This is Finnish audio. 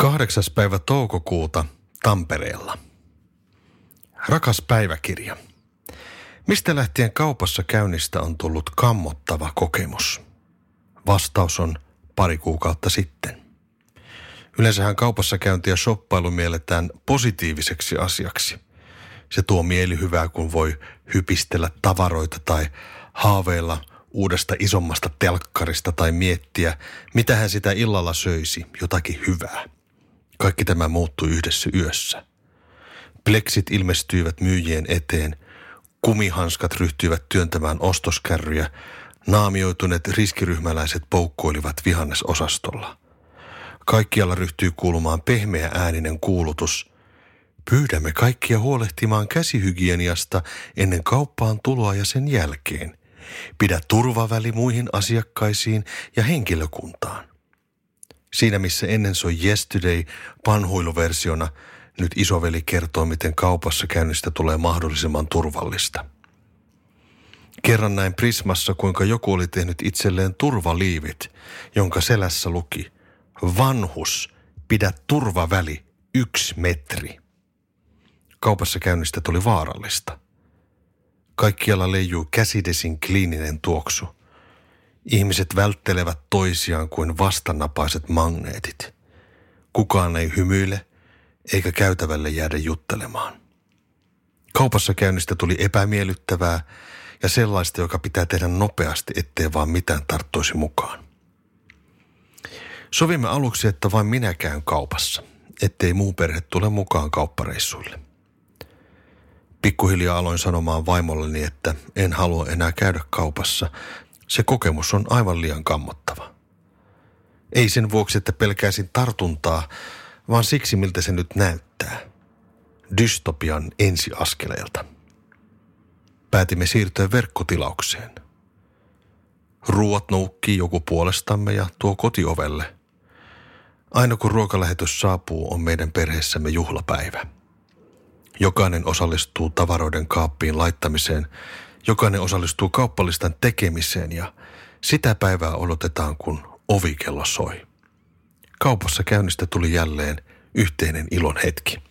Kahdeksas päivä toukokuuta Tampereella. Rakas päiväkirja. Mistä lähtien kaupassa käynnistä on tullut kammottava kokemus? Vastaus on pari kuukautta sitten. Yleensähän kaupassa käynti ja shoppailu mielletään positiiviseksi asiaksi. Se tuo mielihyvää, kun voi hypistellä tavaroita tai haaveilla uudesta isommasta telkkarista tai miettiä, mitä hän sitä illalla söisi, jotakin hyvää. Kaikki tämä muuttui yhdessä yössä. Pleksit ilmestyivät myyjien eteen, kumihanskat ryhtyivät työntämään ostoskärryjä, naamioituneet riskiryhmäläiset poukkoilivat vihannesosastolla. Kaikkialla ryhtyi kuulumaan pehmeä ääninen kuulutus. Pyydämme kaikkia huolehtimaan käsihygieniasta ennen kauppaan tuloa ja sen jälkeen. Pidä turvaväli muihin asiakkaisiin ja henkilökuntaan. Siinä missä ennen soi Yesterday panhuiluversiona, nyt isoveli kertoo, miten kaupassa käynnistä tulee mahdollisimman turvallista. Kerran näin Prismassa, kuinka joku oli tehnyt itselleen turvaliivit, jonka selässä luki Vanhus, pidä turvaväli yksi metri. Kaupassa käynnistä tuli vaarallista. Kaikkialla leijuu käsidesin kliininen tuoksu – Ihmiset välttelevät toisiaan kuin vastanapaiset magneetit. Kukaan ei hymyile eikä käytävälle jäädä juttelemaan. Kaupassa käynnistä tuli epämiellyttävää ja sellaista, joka pitää tehdä nopeasti, ettei vaan mitään tarttuisi mukaan. Sovimme aluksi, että vain minä käyn kaupassa, ettei muu perhe tule mukaan kauppareissuille. Pikkuhiljaa aloin sanomaan vaimolleni, että en halua enää käydä kaupassa, se kokemus on aivan liian kammottava. Ei sen vuoksi, että pelkäisin tartuntaa, vaan siksi, miltä se nyt näyttää. Dystopian ensiaskeleelta. Päätimme siirtyä verkkotilaukseen. Ruot noukkii joku puolestamme ja tuo kotiovelle. Aina kun ruokalähetys saapuu, on meidän perheessämme juhlapäivä. Jokainen osallistuu tavaroiden kaappiin laittamiseen – Jokainen osallistuu kauppalistan tekemiseen ja sitä päivää odotetaan, kun ovikello soi. Kaupassa käynnistä tuli jälleen yhteinen ilon hetki.